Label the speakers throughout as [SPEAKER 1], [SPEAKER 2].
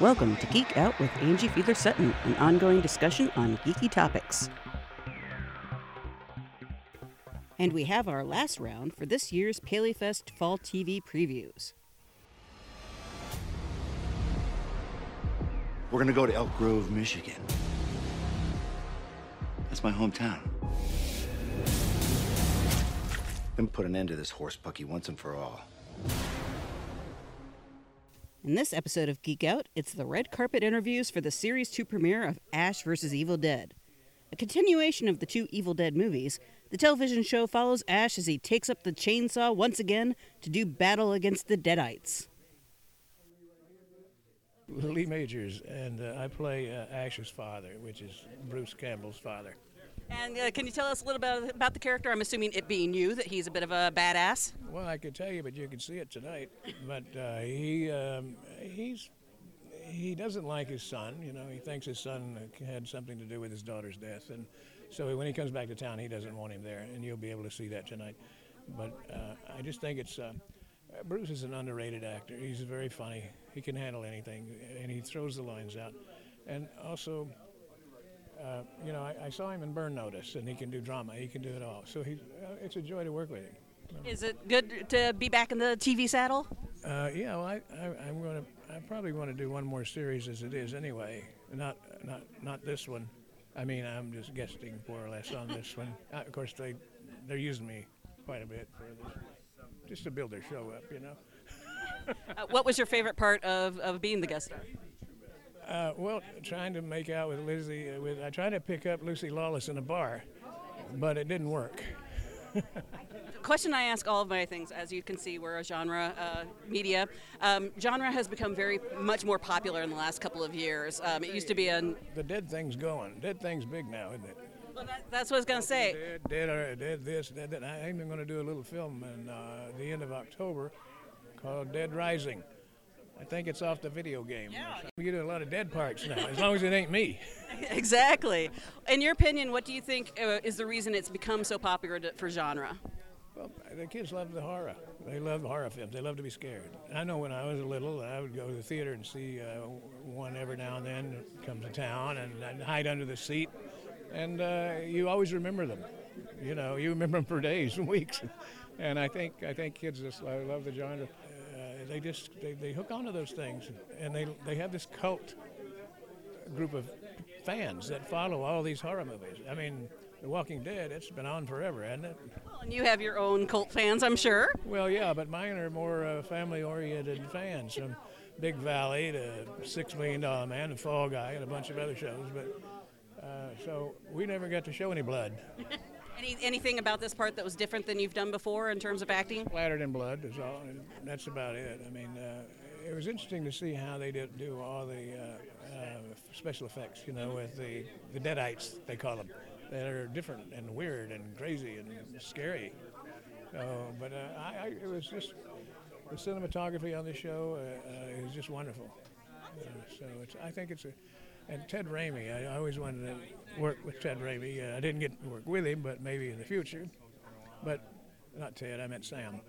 [SPEAKER 1] Welcome to Geek Out with Angie Fiedler Sutton, an ongoing discussion on geeky topics. And we have our last round for this year's PaleyFest Fall TV previews.
[SPEAKER 2] We're gonna go to Elk Grove, Michigan. That's my hometown. Then put an end to this horse pucky once and for all.
[SPEAKER 1] In this episode of Geek Out, it's the red carpet interviews for the Series 2 premiere of Ash vs. Evil Dead. A continuation of the two Evil Dead movies, the television show follows Ash as he takes up the chainsaw once again to do battle against the Deadites.
[SPEAKER 3] Lee Majors, and uh, I play uh, Ash's father, which is Bruce Campbell's father.
[SPEAKER 1] And uh, can you tell us a little bit about the character? I'm assuming it being you, that he's a bit of a badass.
[SPEAKER 3] Well, I could tell you, but you can see it tonight. But uh, he um, he's he doesn't like his son. You know, he thinks his son had something to do with his daughter's death, and so when he comes back to town, he doesn't want him there, and you'll be able to see that tonight. But uh, I just think it's uh, Bruce is an underrated actor. He's very funny. He can handle anything, and he throws the lines out. And also, uh, you know, I, I, saw him in Burn Notice, and he can do drama. He can do it all. So he, uh, it's a joy to work with him.
[SPEAKER 1] Is it good to be back in the TV saddle?
[SPEAKER 3] Uh, yeah, well, I, I, am going to. I probably want to do one more series as it is anyway. Not, not, not this one. I mean, I'm just guesting more or less on this one. Uh, of course, they, they're using me quite a bit for this, just to build their show up, you know.
[SPEAKER 1] Uh, what was your favorite part of, of being the guest star?
[SPEAKER 3] Uh, well, trying to make out with Lizzie, uh, with I tried to pick up Lucy Lawless in a bar, but it didn't work.
[SPEAKER 1] question I ask all of my things, as you can see, we're a genre uh, media. Um, genre has become very much more popular in the last couple of years. Um, it used to be a
[SPEAKER 3] the dead thing's going. Dead thing's big now, isn't it?
[SPEAKER 1] Well, that, that's what I was gonna say.
[SPEAKER 3] Dead, dead, or dead this, dead that. I'm even going to do a little film in uh, the end of October called Dead Rising. I think it's off the video game.
[SPEAKER 1] Yeah.
[SPEAKER 3] We get a lot of dead parts now, as long as it ain't me.
[SPEAKER 1] exactly. In your opinion, what do you think uh, is the reason it's become so popular for genre?
[SPEAKER 3] Well, the kids love the horror. They love horror films. They love to be scared. I know when I was little, I would go to the theater and see uh, one every now and then come to town and I'd hide under the seat. And uh, you always remember them. You know, you remember them for days and weeks. And I think I think kids just love the genre they just they, they hook onto those things, and they they have this cult group of fans that follow all these horror movies. I mean, The Walking Dead, it's been on forever, hasn't it?
[SPEAKER 1] Well, and you have your own cult fans, I'm sure.
[SPEAKER 3] Well, yeah, but mine are more uh, family-oriented fans, from Big Valley to Six Million Dollar Man and Fall Guy and a bunch of other shows. But uh, so we never got to show any blood.
[SPEAKER 1] Any, anything about this part that was different than you've done before in terms of acting?
[SPEAKER 3] Splattered in blood is all. That's about it. I mean, uh, it was interesting to see how they did do all the uh, uh, special effects. You know, with the the deadites they call them, that are different and weird and crazy and scary. but uh, I, I, it was just the cinematography on the show uh, uh, is just wonderful. so I think it's a and Ted Raimi. I always wanted to work with Ted Raimi. Uh, I didn't get to work with him, but maybe in the future. But not Ted. I meant Sam.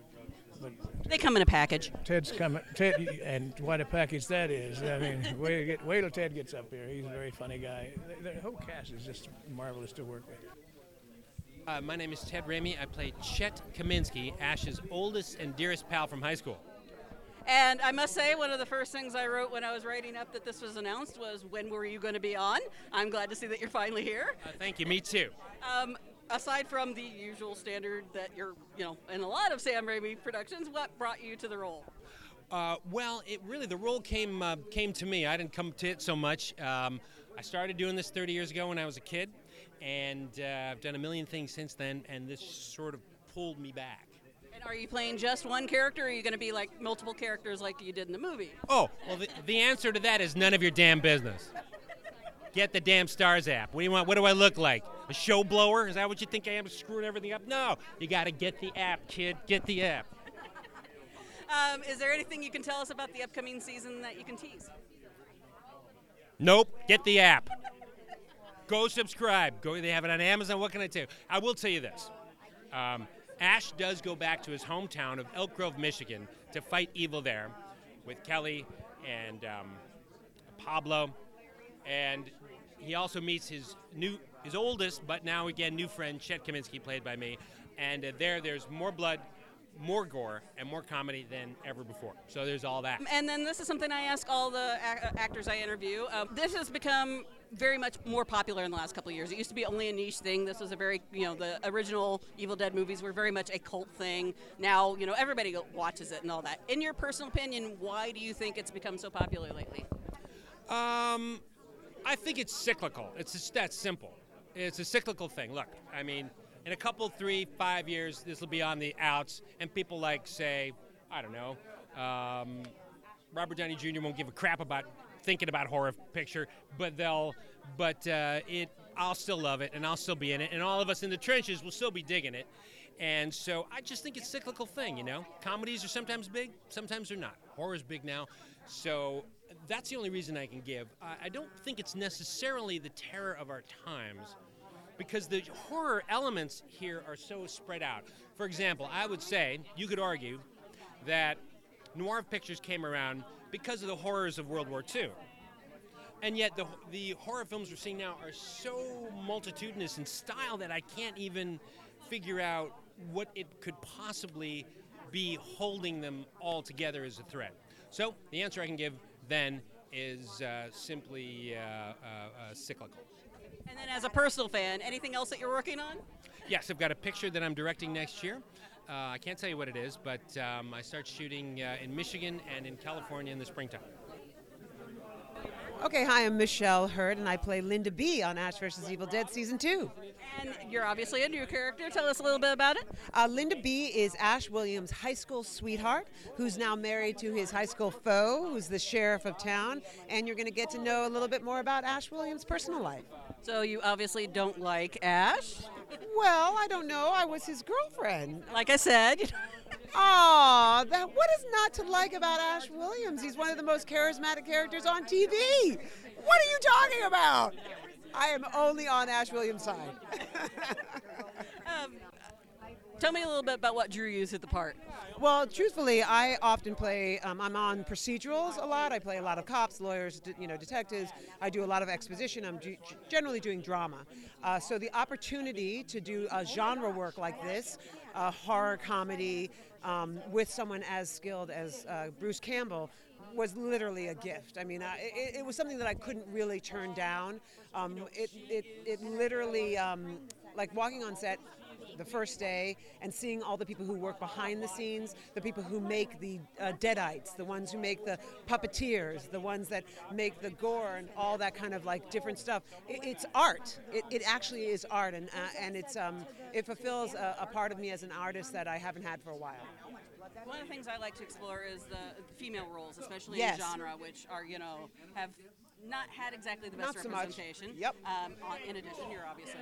[SPEAKER 1] But they come in a package.
[SPEAKER 3] Ted's coming. Ted, and what a package that is. I mean, wait, get, wait till Ted gets up here. He's a very funny guy. The, the whole cast is just marvelous to work with.
[SPEAKER 4] Uh, my name is Ted Raimi. I play Chet Kaminsky, Ash's oldest and dearest pal from high school.
[SPEAKER 1] And I must say, one of the first things I wrote when I was writing up that this was announced was, "When were you going to be on?" I'm glad to see that you're finally here.
[SPEAKER 4] Uh, thank you. Me too.
[SPEAKER 1] Um, aside from the usual standard that you're, you know, in a lot of Sam Raimi productions, what brought you to the role?
[SPEAKER 4] Uh, well, it really the role came uh, came to me. I didn't come to it so much. Um, I started doing this 30 years ago when I was a kid, and uh, I've done a million things since then. And this sort of pulled me back.
[SPEAKER 1] And are you playing just one character, or are you going to be like multiple characters like you did in the movie?
[SPEAKER 4] Oh, well, the, the answer to that is none of your damn business. Get the damn Starz app. What do you want? What do I look like? A show blower? Is that what you think I am, screwing everything up? No, you got to get the app, kid. Get the app.
[SPEAKER 1] Um, is there anything you can tell us about the upcoming season that you can tease?
[SPEAKER 4] Nope. Get the app. Go subscribe. Go. They have it on Amazon. What can I tell you? I will tell you this. Um, Ash does go back to his hometown of Elk Grove, Michigan, to fight evil there, with Kelly and um, Pablo, and he also meets his new, his oldest, but now again new friend Chet Kaminsky, played by me, and uh, there, there's more blood, more gore, and more comedy than ever before. So there's all that.
[SPEAKER 1] And then this is something I ask all the ac- actors I interview. Uh, this has become very much more popular in the last couple of years. It used to be only a niche thing. This was a very, you know, the original Evil Dead movies were very much a cult thing. Now, you know, everybody watches it and all that. In your personal opinion, why do you think it's become so popular lately?
[SPEAKER 4] Um, I think it's cyclical. It's just that simple. It's a cyclical thing. Look, I mean, in a couple, three, five years, this will be on the outs, and people like say, I don't know, um, Robert Downey Jr. won't give a crap about thinking about horror picture, but they'll, but uh, it, I'll still love it, and I'll still be in it, and all of us in the trenches will still be digging it. And so I just think it's a cyclical thing, you know. Comedies are sometimes big, sometimes they're not. Horror's big now, so that's the only reason I can give. I, I don't think it's necessarily the terror of our times, because the horror elements here are so spread out. For example, I would say you could argue that noir pictures came around because of the horrors of World War II. And yet, the, the horror films we're seeing now are so multitudinous in style that I can't even figure out what it could possibly be holding them all together as a thread. So, the answer I can give then is uh, simply uh, uh, uh, cyclical.
[SPEAKER 1] And then, as a personal fan, anything else that you're working on?
[SPEAKER 4] Yes, I've got a picture that I'm directing next year. Uh, I can't tell you what it is, but um, I start shooting uh, in Michigan and in California in the springtime.
[SPEAKER 5] Okay, hi, I'm Michelle Hurd, and I play Linda B on Ash vs. Evil Dead Season 2.
[SPEAKER 1] And you're obviously a new character. Tell us a little bit about it.
[SPEAKER 5] Uh, Linda B is Ash Williams' high school sweetheart, who's now married to his high school foe, who's the sheriff of town, and you're going to get to know a little bit more about Ash Williams' personal life.
[SPEAKER 1] So you obviously don't like Ash.
[SPEAKER 5] Well, I don't know. I was his girlfriend.
[SPEAKER 1] Like I said,
[SPEAKER 5] Aw, that what is not to like about Ash Williams? He's one of the most charismatic characters on TV. What are you talking about? I am only on Ash Williams' side.
[SPEAKER 1] um, tell me a little bit about what drew you to the part.
[SPEAKER 5] Well, truthfully, I often play. Um, I'm on procedurals a lot. I play a lot of cops, lawyers, d- you know, detectives. I do a lot of exposition. I'm generally doing drama. Uh, so the opportunity to do a genre work like this, a horror comedy, um, with someone as skilled as uh, Bruce Campbell. Was literally a gift. I mean, I, it, it was something that I couldn't really turn down. Um, it, it, it literally, um, like walking on set, the first day and seeing all the people who work behind the scenes, the people who make the uh, deadites, the ones who make the puppeteers, the ones that make the gore and all that kind of like different stuff. It, it's art. It, it actually is art, and uh, and it's um, it fulfills a, a part of me as an artist that I haven't had for a while.
[SPEAKER 1] One of the things I like to explore is the female roles, especially
[SPEAKER 5] Yes.
[SPEAKER 1] in genre, which are you know have not had exactly the best
[SPEAKER 5] so much.
[SPEAKER 1] representation.
[SPEAKER 5] Yep.
[SPEAKER 1] Um, in addition, you're obviously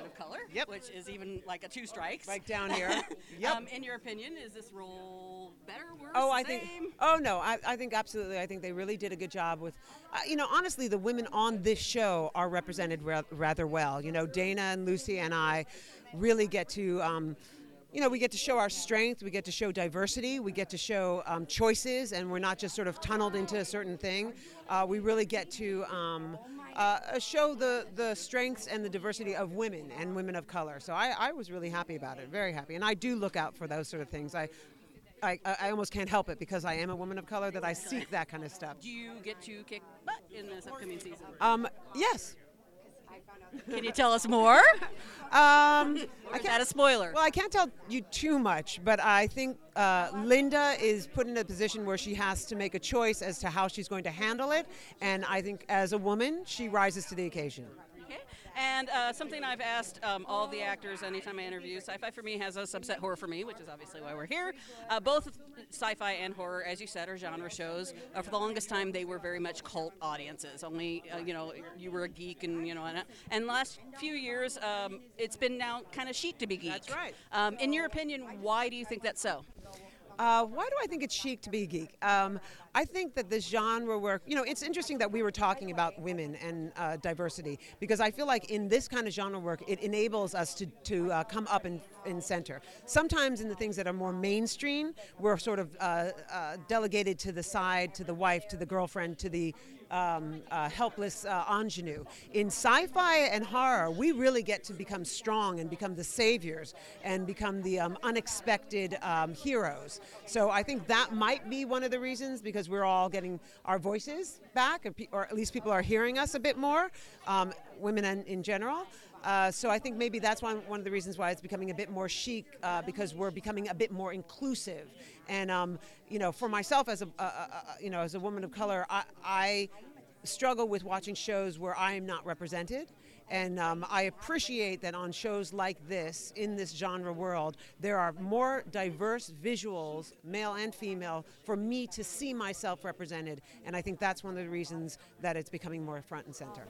[SPEAKER 1] of color,
[SPEAKER 5] Yep.
[SPEAKER 1] which is even like a two strikes.
[SPEAKER 5] Right down here. Yep.
[SPEAKER 1] Um, in your opinion, is this role better, or worse,
[SPEAKER 5] Oh, I
[SPEAKER 1] same?
[SPEAKER 5] think. Oh no, I, I think absolutely. I think they really did a good job with. Uh, you know, honestly, the women on this show are represented ra- rather well. You know, Dana and Lucy and I really get to. Um, you know, we get to show our strength, we get to show diversity, we get to show um, choices, and we're not just sort of tunneled into a certain thing. Uh, we really get to um, uh, show the, the strengths and the diversity of women and women of color. So I, I was really happy about it, very happy. And I do look out for those sort of things. I, I, I almost can't help it because I am a woman of color that I seek that kind of stuff.
[SPEAKER 1] Do you get to kick butt in this upcoming season?
[SPEAKER 5] Um, yes.
[SPEAKER 1] Can you tell us more?
[SPEAKER 5] Um,
[SPEAKER 1] Or is that a spoiler?
[SPEAKER 5] Well, I can't tell you too much, but I think uh, Linda is put in a position where she has to make a choice as to how she's going to handle it. And I think as a woman, she rises to the occasion.
[SPEAKER 1] And uh, something I've asked um, all the actors anytime I interview, Sci-Fi for Me has a subset horror for me, which is obviously why we're here. Uh, both sci-fi and horror, as you said, are genre shows. Uh, for the longest time, they were very much cult audiences. Only, uh, you know, you were a geek, and you know, and, and last few years, um, it's been now kind of chic to be geek.
[SPEAKER 5] That's right.
[SPEAKER 1] Um, in your opinion, why do you think that's so?
[SPEAKER 5] Uh, why do I think it's chic to be a geek? Um, I think that the genre work, you know, it's interesting that we were talking about women and uh, diversity because I feel like in this kind of genre work, it enables us to, to uh, come up in, in center. Sometimes in the things that are more mainstream, we're sort of uh, uh, delegated to the side, to the wife, to the girlfriend, to the um, uh, helpless uh, ingenue. In sci-fi and horror, we really get to become strong and become the saviors and become the um, unexpected um, heroes. So I think that might be one of the reasons because we're all getting our voices back, or at least people are hearing us a bit more, um, women in general. Uh, so I think maybe that's one, one of the reasons why it's becoming a bit more chic uh, because we're becoming a bit more inclusive. And um, you know, for myself as a, uh, you know as a woman of color, I, I, struggle with watching shows where I am not represented. And um, I appreciate that on shows like this, in this genre world, there are more diverse visuals, male and female, for me to see myself represented. And I think that's one of the reasons that it's becoming more front and center.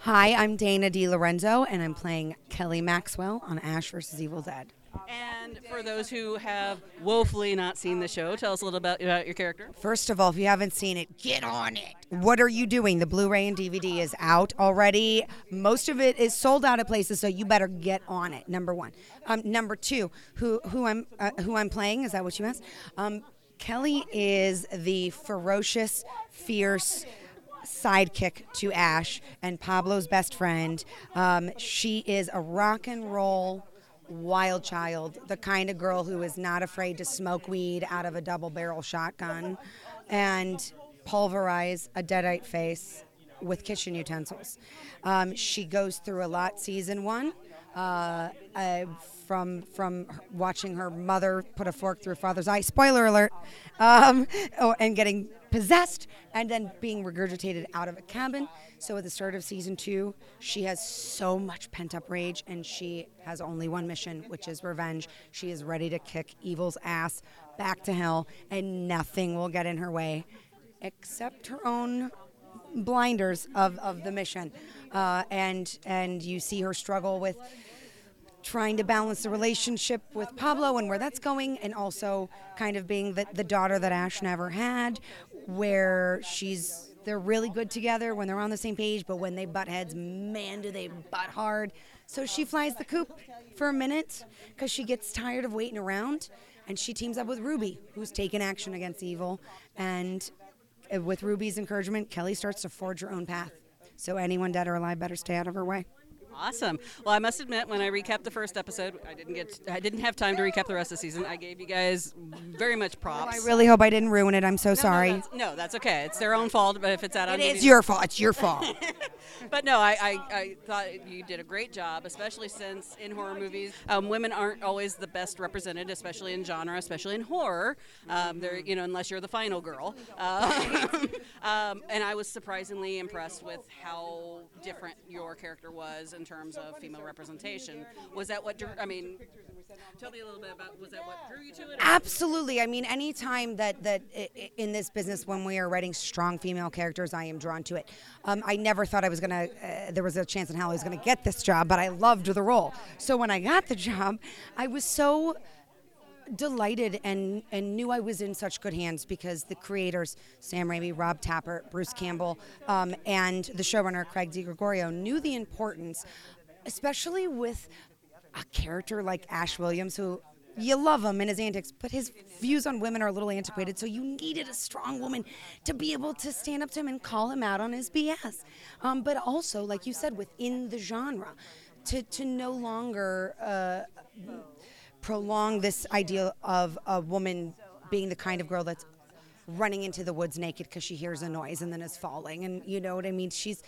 [SPEAKER 6] Hi, I'm Dana DeLorenzo, and I'm playing Kelly Maxwell on Ash vs. Evil Dead.
[SPEAKER 1] And for those who have woefully not seen the show, tell us a little about, about your character.
[SPEAKER 6] First of all, if you haven't seen it, get on it. What are you doing? The Blu ray and DVD is out already. Most of it is sold out of places, so you better get on it. Number one. Um, number two, who, who, I'm, uh, who I'm playing, is that what you asked? Um, Kelly is the ferocious, fierce, sidekick to Ash and Pablo's best friend. Um, she is a rock and roll wild child, the kind of girl who is not afraid to smoke weed out of a double barrel shotgun and pulverize a deadite face with kitchen utensils. Um, she goes through a lot season one. Uh, uh, from from watching her mother put a fork through her father's eye. Spoiler alert! Um, oh, and getting possessed, and then being regurgitated out of a cabin. So at the start of season two, she has so much pent up rage, and she has only one mission, which is revenge. She is ready to kick evil's ass back to hell, and nothing will get in her way except her own blinders of, of the mission. Uh, and and you see her struggle with trying to balance the relationship with Pablo and where that's going, and also kind of being the, the daughter that Ash never had, where she's they're really good together when they're on the same page, but when they butt heads, man, do they butt hard. So she flies the coop for a minute because she gets tired of waiting around, and she teams up with Ruby, who's taken action against evil. And with Ruby's encouragement, Kelly starts to forge her own path. So anyone dead or alive better stay out of her way.
[SPEAKER 1] Awesome. Well, I must admit, when I recapped the first episode, I didn't get, I didn't have time to recap the rest of the season. I gave you guys very much props.
[SPEAKER 6] I really hope I didn't ruin it. I'm so
[SPEAKER 1] no,
[SPEAKER 6] sorry.
[SPEAKER 1] No that's, no, that's okay. It's their own fault. But if it's out on
[SPEAKER 6] it is your fault. It's your fault.
[SPEAKER 1] but no, I, I, I, thought you did a great job, especially since in horror movies, um, women aren't always the best represented, especially in genre, especially in horror. Um, they're, you know, unless you're the final girl. Uh, um, and I was surprisingly impressed with how different your character was in terms of female representation. Was that what drew? I mean, tell me a little bit about was that what drew you to it?
[SPEAKER 6] Absolutely. I mean, anytime that that in this business when we are writing strong female characters, I am drawn to it. Um, I never thought I was gonna. Uh, there was a chance in hell I was gonna get this job, but I loved the role. So when I got the job, I was so delighted and, and knew I was in such good hands because the creators, Sam Raimi, Rob Tapert, Bruce Campbell, um, and the showrunner, Craig DiGregorio, knew the importance, especially with a character like Ash Williams, who you love him and his antics, but his views on women are a little antiquated. So you needed a strong woman to be able to stand up to him and call him out on his BS. Um, but also, like you said, within the genre, to to no longer. Uh, prolong this idea of a woman being the kind of girl that's running into the woods naked because she hears a noise and then is falling and you know what i mean? She's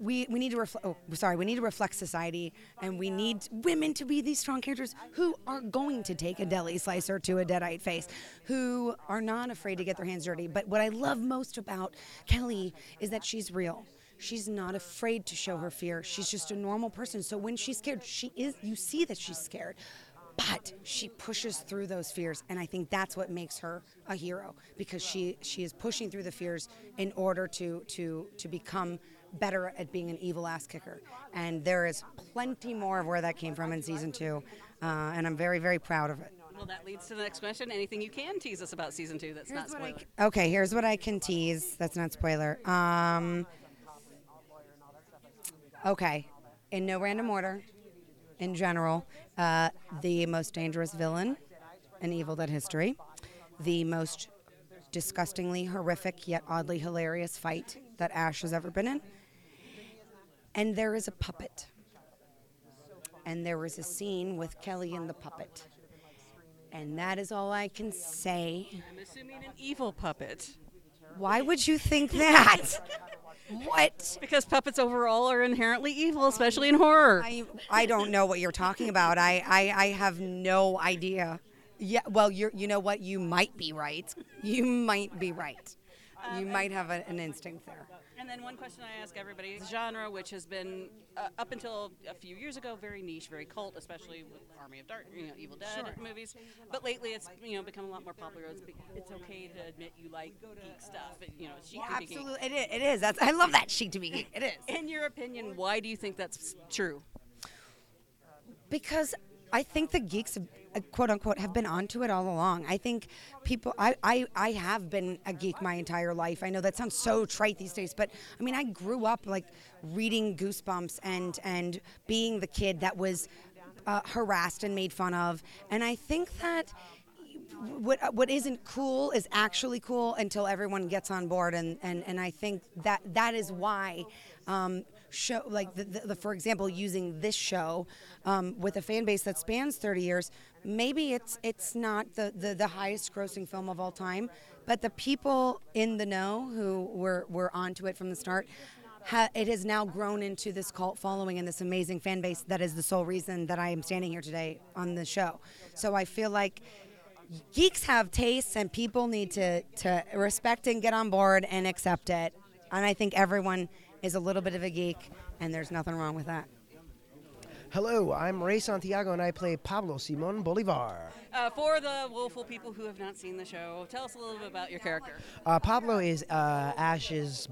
[SPEAKER 6] we we need to reflect oh sorry we need to reflect society and we need women to be these strong characters who are going to take a deli slicer to a deadite face who are not afraid to get their hands dirty. But what i love most about kelly is that she's real. She's not afraid to show her fear. She's just a normal person. So when she's scared she is you see that she's scared but she pushes through those fears and i think that's what makes her a hero because she she is pushing through the fears in order to to to become better at being an evil ass kicker and there is plenty more of where that came from in season two uh, and i'm very very proud of it
[SPEAKER 1] Well, that leads to the next question. Anything you can tease us about season two that's not
[SPEAKER 6] Here's I
[SPEAKER 1] spoiler?
[SPEAKER 6] c- okay, here's what I can tease. That's not spoiler. Um, okay, in no random order, in general, uh, the most dangerous villain in Evil Dead history, the most disgustingly horrific yet oddly hilarious fight that Ash has ever been in, and there is a puppet. And there was a scene with Kelly and the puppet. And that is all I can say.
[SPEAKER 1] I'm assuming an evil puppet.
[SPEAKER 6] Why would you think that? what?
[SPEAKER 1] Because puppets overall are inherently evil, especially in horror.
[SPEAKER 6] I, I don't know what you're talking about. I, I, I have no idea. Yeah, well, you're, you know what? You might be right. You might be right. You might have a, an instinct there.
[SPEAKER 1] And then one question I ask everybody: the genre, which has been uh, up until a few years ago very niche, very cult, especially with Army of Dark, you know, Evil Dead movies. But lately, it's you know become a lot more popular. It's, it's okay to admit you like geek stuff. It, you know, it's chic
[SPEAKER 6] Yeah,
[SPEAKER 1] to geek.
[SPEAKER 6] absolutely. It is. It is. That's, I love that chic to be geek. It is.
[SPEAKER 1] In your opinion, why do you think that's true?
[SPEAKER 6] because I think the geeks, quote unquote, have been onto it all along. I think people, I, I, I have been a geek my entire life. I know that sounds so trite these days, but I mean, I grew up like reading Goosebumps and and being the kid that was uh, harassed and made fun of. And I think that what what isn't cool is actually cool until everyone gets on board and and, and I think that that is why um, show like the, the, the for example using this show um, with a fan base that spans 30 years maybe it's it's not the, the the highest grossing film of all time but the people in the know who were were onto it from the start it has now grown into this cult following and this amazing fan base that is the sole reason that I am standing here today on the show so I feel like geeks have tastes and people need to, to respect and get on board and accept it. And I think everyone is a little bit of a geek, and there's nothing wrong with that.
[SPEAKER 7] Hello, I'm Ray Santiago and I play Pablo Simon Bolivar.
[SPEAKER 1] Uh, for the woeful people who have not seen the show, tell us a little bit about your character.
[SPEAKER 7] Uh, Pablo is uh, Ash's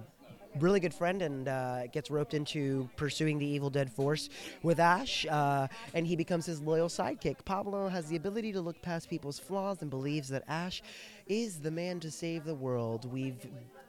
[SPEAKER 7] really good friend and uh, gets roped into pursuing the Evil Dead force with Ash, uh, and he becomes his loyal sidekick. Pablo has the ability to look past people's flaws and believes that Ash is the man to save the world. We've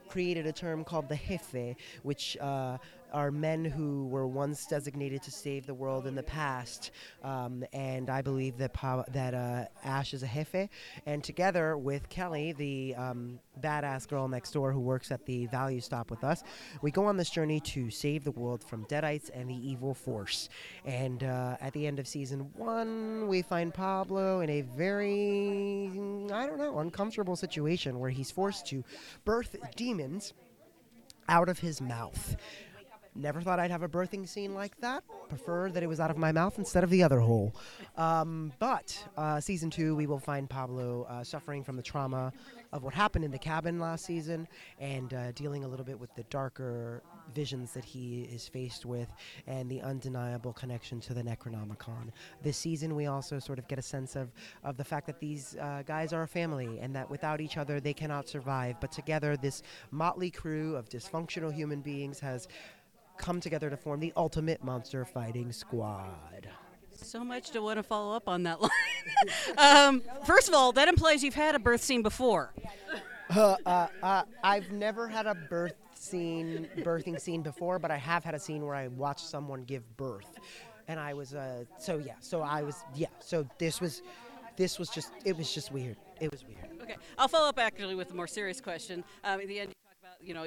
[SPEAKER 7] created a term called the jefe, which uh, are men who were once designated to save the world in the past. Um, and I believe that Pa- that uh, Ash is a jefe, and together with Kelly, the um, badass girl next door who works at the value stop with us, we go on this journey to save the world from deadites and the evil force. And uh, at the end of season one, we find Pablo in a very, I don't know, uncomfortable situation where he's forced to birth demons out of his mouth. Never thought I'd have a birthing scene like that. Prefer that it was out of my mouth instead of the other hole. Um, but uh, season two, we will find Pablo uh, suffering from the trauma of what happened in the cabin last season and uh, dealing a little bit with the darker visions that he is faced with and the undeniable connection to the Necronomicon. This season, we also sort of get a sense of, of the fact that these uh, guys are a family and that without each other, they cannot survive. But together, this motley crew of dysfunctional human beings has come together to form the ultimate monster fighting squad.
[SPEAKER 1] So much to want to follow up on that line. um, first of all, that implies you've had a birth scene before.
[SPEAKER 7] Uh, uh, uh, I've never had a birth scene, birthing scene before, but I have had a scene where I watched someone give birth, and I was uh, so yeah, so I was yeah, so this was, this was just it was just weird. It was weird.
[SPEAKER 1] Okay, I'll follow up actually with a more serious question. Um, at the end, you talk about you know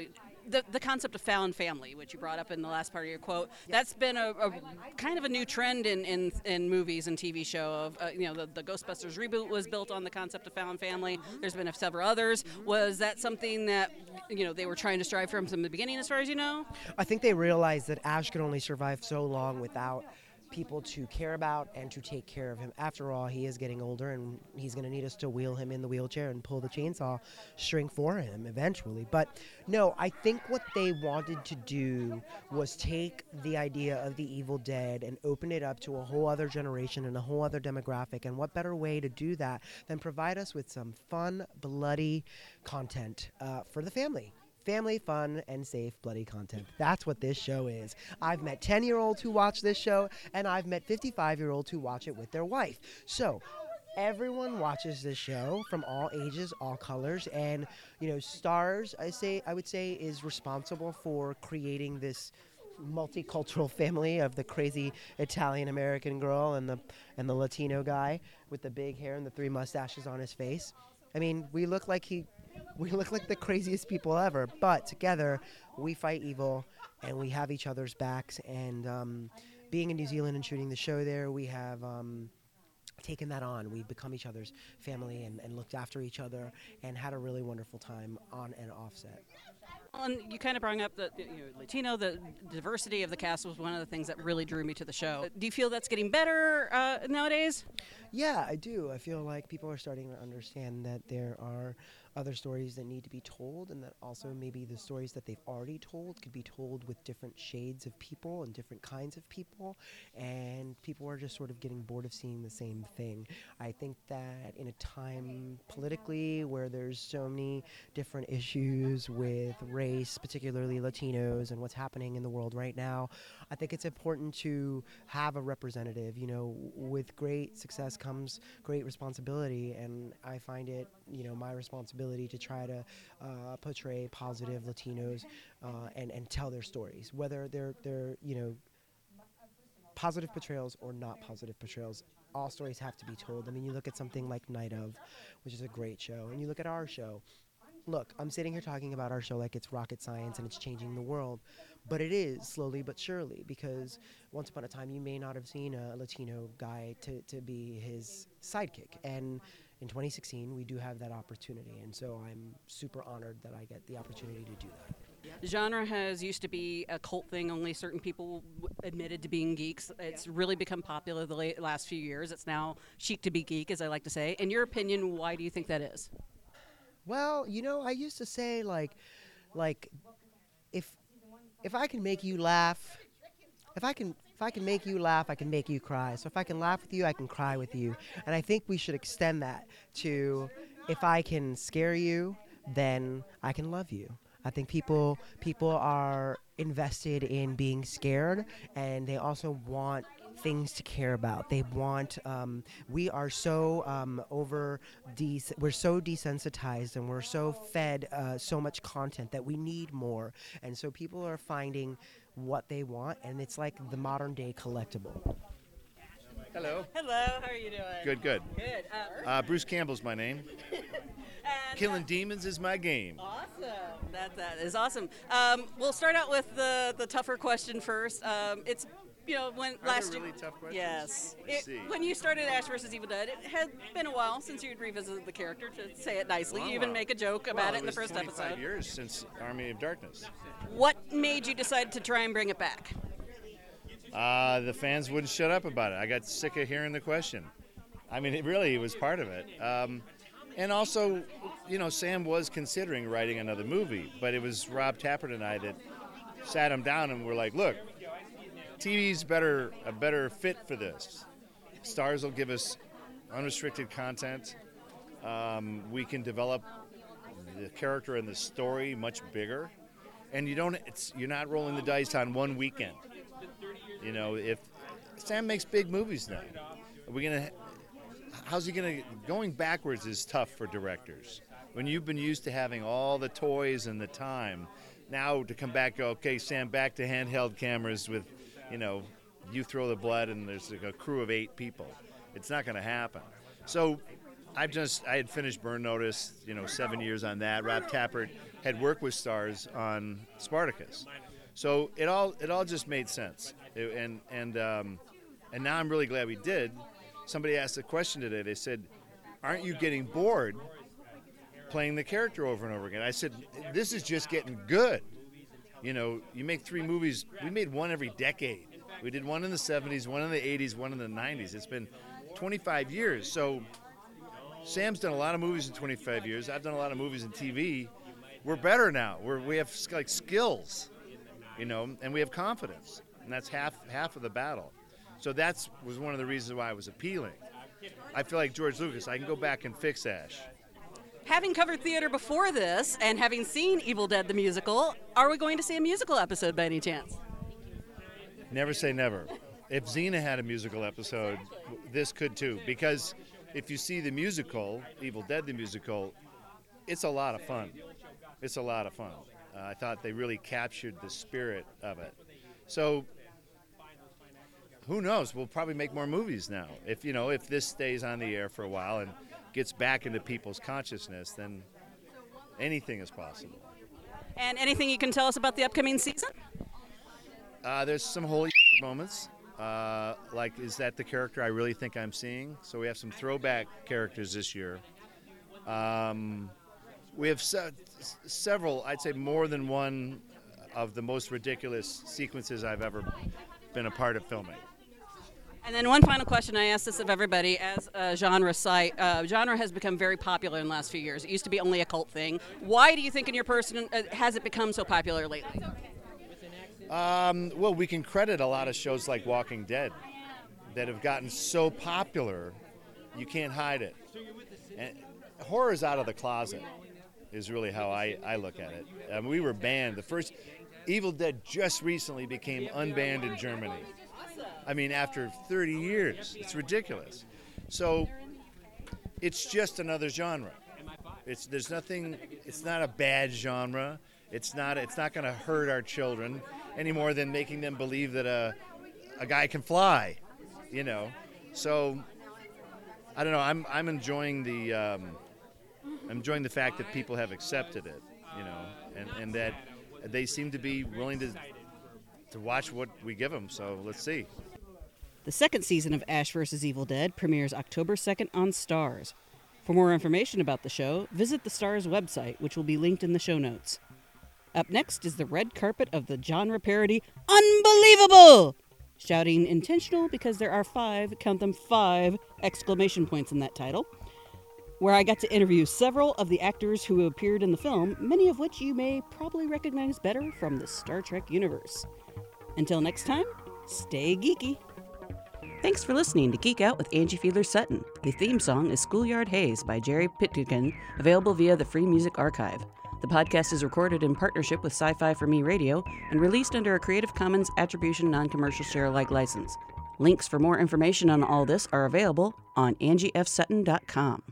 [SPEAKER 1] the the concept of found family, which you brought up in the last part of your quote. That's been a, a kind of a new trend in, in, in movies and TV show. Of uh, you know the, the Ghostbusters reboot was built on the concept of found family. There's been several others. Was that something that you know they were trying to strive from from the beginning, as far as you know?
[SPEAKER 7] I think they realized that Ash could only survive so long without people to care about and to take care of him. After all, he is getting older and he's going to need us to wheel him in the wheelchair and pull the chainsaw string for him eventually. But no, I think what they wanted to do was take the idea of the Evil Dead and open it up to a whole other generation and a whole other demographic. And what better way to do that than provide us with some fun, bloody content uh, for the family? Family fun and safe bloody content that's what this show is i've met 10 year olds who watch this show and i've met 55 year olds who watch it with their wife so everyone watches this show from all ages, all colors, and you know, Starz. I say I would say is responsible for creating this multicultural family of the crazy Italian American girl and the and the Latino guy with the big hair and the three mustaches on his face. I mean, we look like he we look like the craziest people ever, but together we fight evil and we have each other's backs. And um, being in New Zealand and shooting the show there, we have um, taken that on. We've become each other's family and, and looked after each other and had a really wonderful time on and off set.
[SPEAKER 1] And you kind of brought up the you know, Latino, the diversity of the cast was one of the things that really drew me to the show. Do you feel that's getting better uh, nowadays?
[SPEAKER 7] Yeah, I do. I feel like people are starting to understand that there are other stories that need to be told, and that also maybe the stories that they've already told could be told with different shades of people and different kinds of people. And people are just sort of getting bored of seeing the same thing. I think that in a time politically where there's so many different issues with race, particularly Latinos, and what's happening in the world right now, I think it's important to have a representative. You know, with great success comes great responsibility, and I find it, you know, my responsibility to try to uh, portray positive Latinos uh, and and tell their stories, whether they're they're you know positive portrayals or not positive portrayals. All stories have to be told. I mean, you look at something like Night of, which is a great show, and you look at our show. Look, I'm sitting here talking about our show like it's rocket science and it's changing the world. But it is slowly but surely because once upon a time you may not have seen a Latino guy to, to be his sidekick. And in 2016, we do have that opportunity. And so I'm super honored that I get the opportunity to do that.
[SPEAKER 1] The genre has used to be a cult thing. Only certain people w- admitted to being geeks. It's really become popular the late, last few years. It's now chic to be geek, as I like to say. In your opinion, why do you think that is?
[SPEAKER 7] Well, you know, I used to say like, like, if if I can make you laugh, if I can if I can make you laugh, I can make you cry. So if I can laugh with you, I can cry with you. And I think we should extend that to if I can scare you, then I can love you. I think people people are invested in being scared, and they also want things to care about. They want. Um, we are so um, over. Des- we're so desensitized, and we're so fed uh, so much content that we need more. And so people are finding what they want, and it's like the modern day collectible.
[SPEAKER 2] Hello.
[SPEAKER 1] Hello, how are you doing?
[SPEAKER 2] Good, good.
[SPEAKER 1] Good. Uh,
[SPEAKER 2] Uh, Bruce Campbell's my name.
[SPEAKER 1] and,
[SPEAKER 2] Killing demons is my game.
[SPEAKER 1] Awesome. That that is awesome. Um, we'll start out with the the tougher question first. Um, it's you know when last
[SPEAKER 2] really
[SPEAKER 1] year.
[SPEAKER 2] tough questions?
[SPEAKER 1] Yes. It- when you started Ash versus Evil Dead, it had been a while since you'd revisited the character. To say it nicely, you even make a joke
[SPEAKER 2] Well,
[SPEAKER 1] about it in the first
[SPEAKER 2] 25
[SPEAKER 1] episode.
[SPEAKER 2] years since Army of Darkness.
[SPEAKER 1] What made you decide to try and bring it back?
[SPEAKER 2] Uh, the fans wouldn't shut up about it. I got sick of hearing the question. I mean, it really was part of it. Um, and also, you know, Sam was considering writing another movie, but it was Rob Tapert and I that sat him down and were like, "Look, TV's better a better fit for this. Starz will give us unrestricted content. Um, we can develop the character and the story much bigger, and you don't. You're not rolling the dice on one weekend. You know, if Sam makes big movies now, are we gonna? How's he gonna? Going backwards is tough for directors. When you've been used to having all the toys and the time, now to come back, okay, Sam, back to handheld cameras with, you know, you throw the blood and there's like a crew of eight people. It's not gonna happen. So, I've just I had finished Burn Notice, you know, seven years on that. Rob Tapert had worked with Starz on Spartacus, so it all it all just made sense. It- and and um, and now I'm really glad we did. Somebody asked a question today. They said, "Aren't you getting bored playing the character over and over again?" I said, "This is just getting good." You know, you make three movies. We made one every decade. We did one in the 70s, one in the 80s, one in the 90s. It's been 25 years. So Sam's done a lot of movies in 25 years. I've done a lot of movies in TV. We're better now. We're, we have like skills, you know, and we have confidence, and that's half half of the battle. So that was one of the reasons why it was appealing. I feel like George Lucas. I can go back and fix Ash.
[SPEAKER 1] Having covered theater before this and having seen Evil Dead the musical, are we going to see a musical episode by any chance?
[SPEAKER 2] Never say never. If Xena had a musical episode, this could too, because if you see the musical, Evil Dead the musical, it's a lot of fun. It's a lot of fun. Uh, I thought they really captured the spirit of it. So who knows? We'll probably make more movies now. If you know, if this stays on the air for a while and gets back into people's consciousness, then anything is possible.
[SPEAKER 8] And anything you can tell us about the upcoming season?
[SPEAKER 2] Uh, there's some holy moments. Uh, like, is that the character I really think I'm seeing? So we have some throwback characters this year. Um, we have se- several, I'd say more than one of the most ridiculous sequences I've ever been a part of filming.
[SPEAKER 8] And then one final question I ask this of everybody as a genre site. Uh, genre has become very popular in the last few years. It used to be only a cult thing. Why do you think, in your person, uh, has it become so popular lately?
[SPEAKER 2] Um, well, we can credit a lot of shows like Walking Dead that have gotten so popular, you can't hide it. And horror's out of the closet, is really how I, I look at it. Um, we were banned. The first Evil Dead just recently became unbanned in Germany. I mean, after 30 years, it's ridiculous. So it's just another genre. It's there's nothing. It's not a bad genre. It's not. It's not going to hurt our children any more than making them believe that a a guy can fly. You know. So I don't know. I'm I'm enjoying the um, I'm enjoying the fact that people have accepted it. You know, and and that they seem to be willing to to watch what we give them. So let's see.
[SPEAKER 8] The second season of Ash vs. Evil Dead premieres October 2nd on Starz. For more information about the show, visit the Starz website, which will be linked in the show notes. Up next is the red carpet of the genre parody Unbelievable! Shouting intentional because there are five, count them five, exclamation points in that title, where I got to interview several of the actors who appeared in the film, many of which you may probably recognize better from the Star Trek universe. Until next time, stay geeky. Thanks for listening to Geek Out with Angie Fiedler Sutton. The theme song is Schoolyard Haze by Jerry Pitkin, available via the Free Music Archive. The podcast is recorded in partnership with Sci Fi for Me Radio and released under a Creative Commons Attribution Non Commercial Share Alike license. Links for more information on all this are available on angiefsutton.com.